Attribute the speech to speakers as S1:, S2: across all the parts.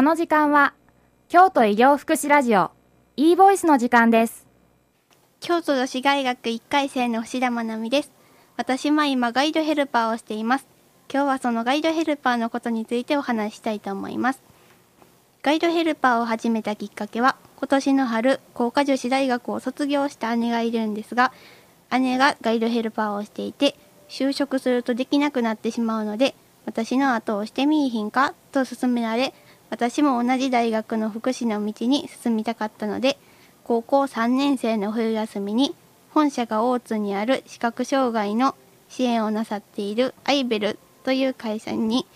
S1: この時間は京都医療福祉ラジオ e ボイスの時間です。
S2: 京都女子大学1回生の星田愛美です。私は今ガイドヘルパーをしています。今日はそのガイドヘルパーのことについてお話ししたいと思います。ガイドヘルパーを始めたきっかけは今年の春工科女子大学を卒業した姉がいるんですが姉がガイドヘルパーをしていて就職するとできなくなってしまうので私の後をしてみいひんかと勧められ私も同じ大学の福祉の道に進みたかったので高校3年生の冬休みに本社が大津にある視覚障害の支援をなさっているアイベルという会社に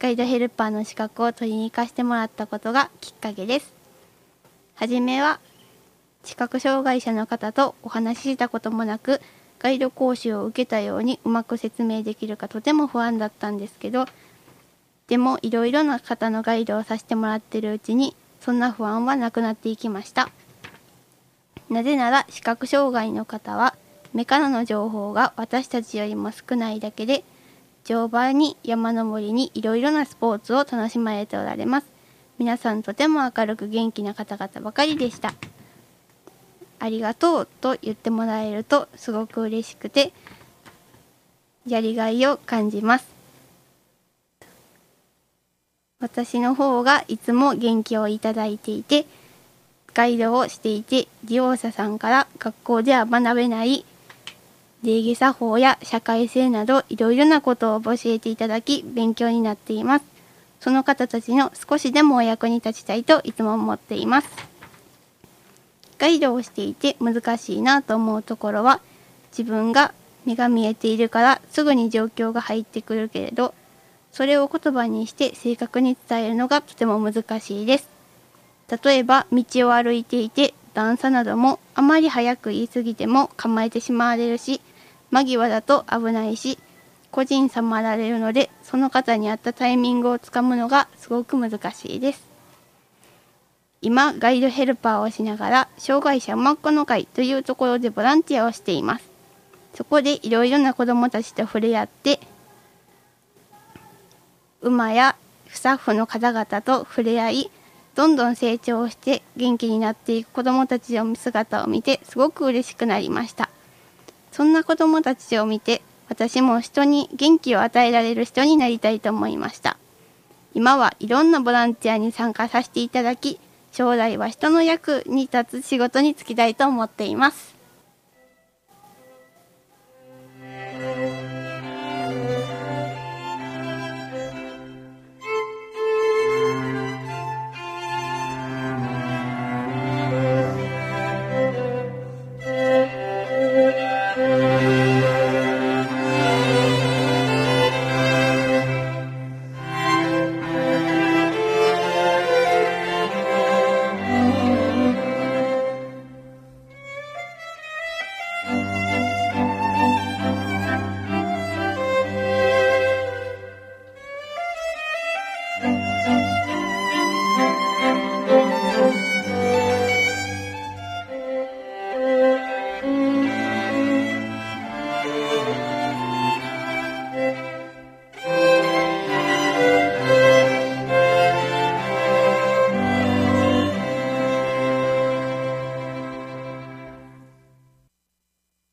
S2: ガイドヘルパーの資格を取りに行かせてもらったことがきっかけです。はじめは視覚障害者の方とお話ししたこともなくガイド講習を受けたようにうまく説明できるかとても不安だったんですけどでもいろいろな方のガイドをさせてもらってるうちにそんな不安はなくなっていきました。なぜなら視覚障害の方は目からの情報が私たちよりも少ないだけで乗馬に山登りにいろいろなスポーツを楽しまれておられます。皆さんとても明るく元気な方々ばかりでした。ありがとうと言ってもらえるとすごく嬉しくてやりがいを感じます。私の方がいつも元気をいただいていてガイドをしていて利用者さんから学校では学べない礼儀作法や社会性などいろいろなことを教えていただき勉強になっています。その方たちの少しでもお役に立ちたいといつも思っています。ガイドをしていて難しいなと思うところは自分が目が見えているからすぐに状況が入ってくるけれどそれを言葉にして正確に伝えるのがとても難しいです。例えば道を歩いていて段差などもあまり早く言い過ぎても構えてしまわれるし間際だと危ないし個人差もあられるのでその方に合ったタイミングをつかむのがすごく難しいです。今ガイドヘルパーをしながら障害者馬コの会というところでボランティアをしています。そこでいろいろな子どもたちと触れ合って馬やスタッフの方々と触れ合いどんどん成長して元気になっていく子どもたちの姿を見てすごく嬉しくなりました。そんな子どもたちを見て私も人に元気を与えられる人になりたいと思いました。今はいろんなボランティアに参加させていただき将来は人の役に立つ仕事に就きたいと思っています。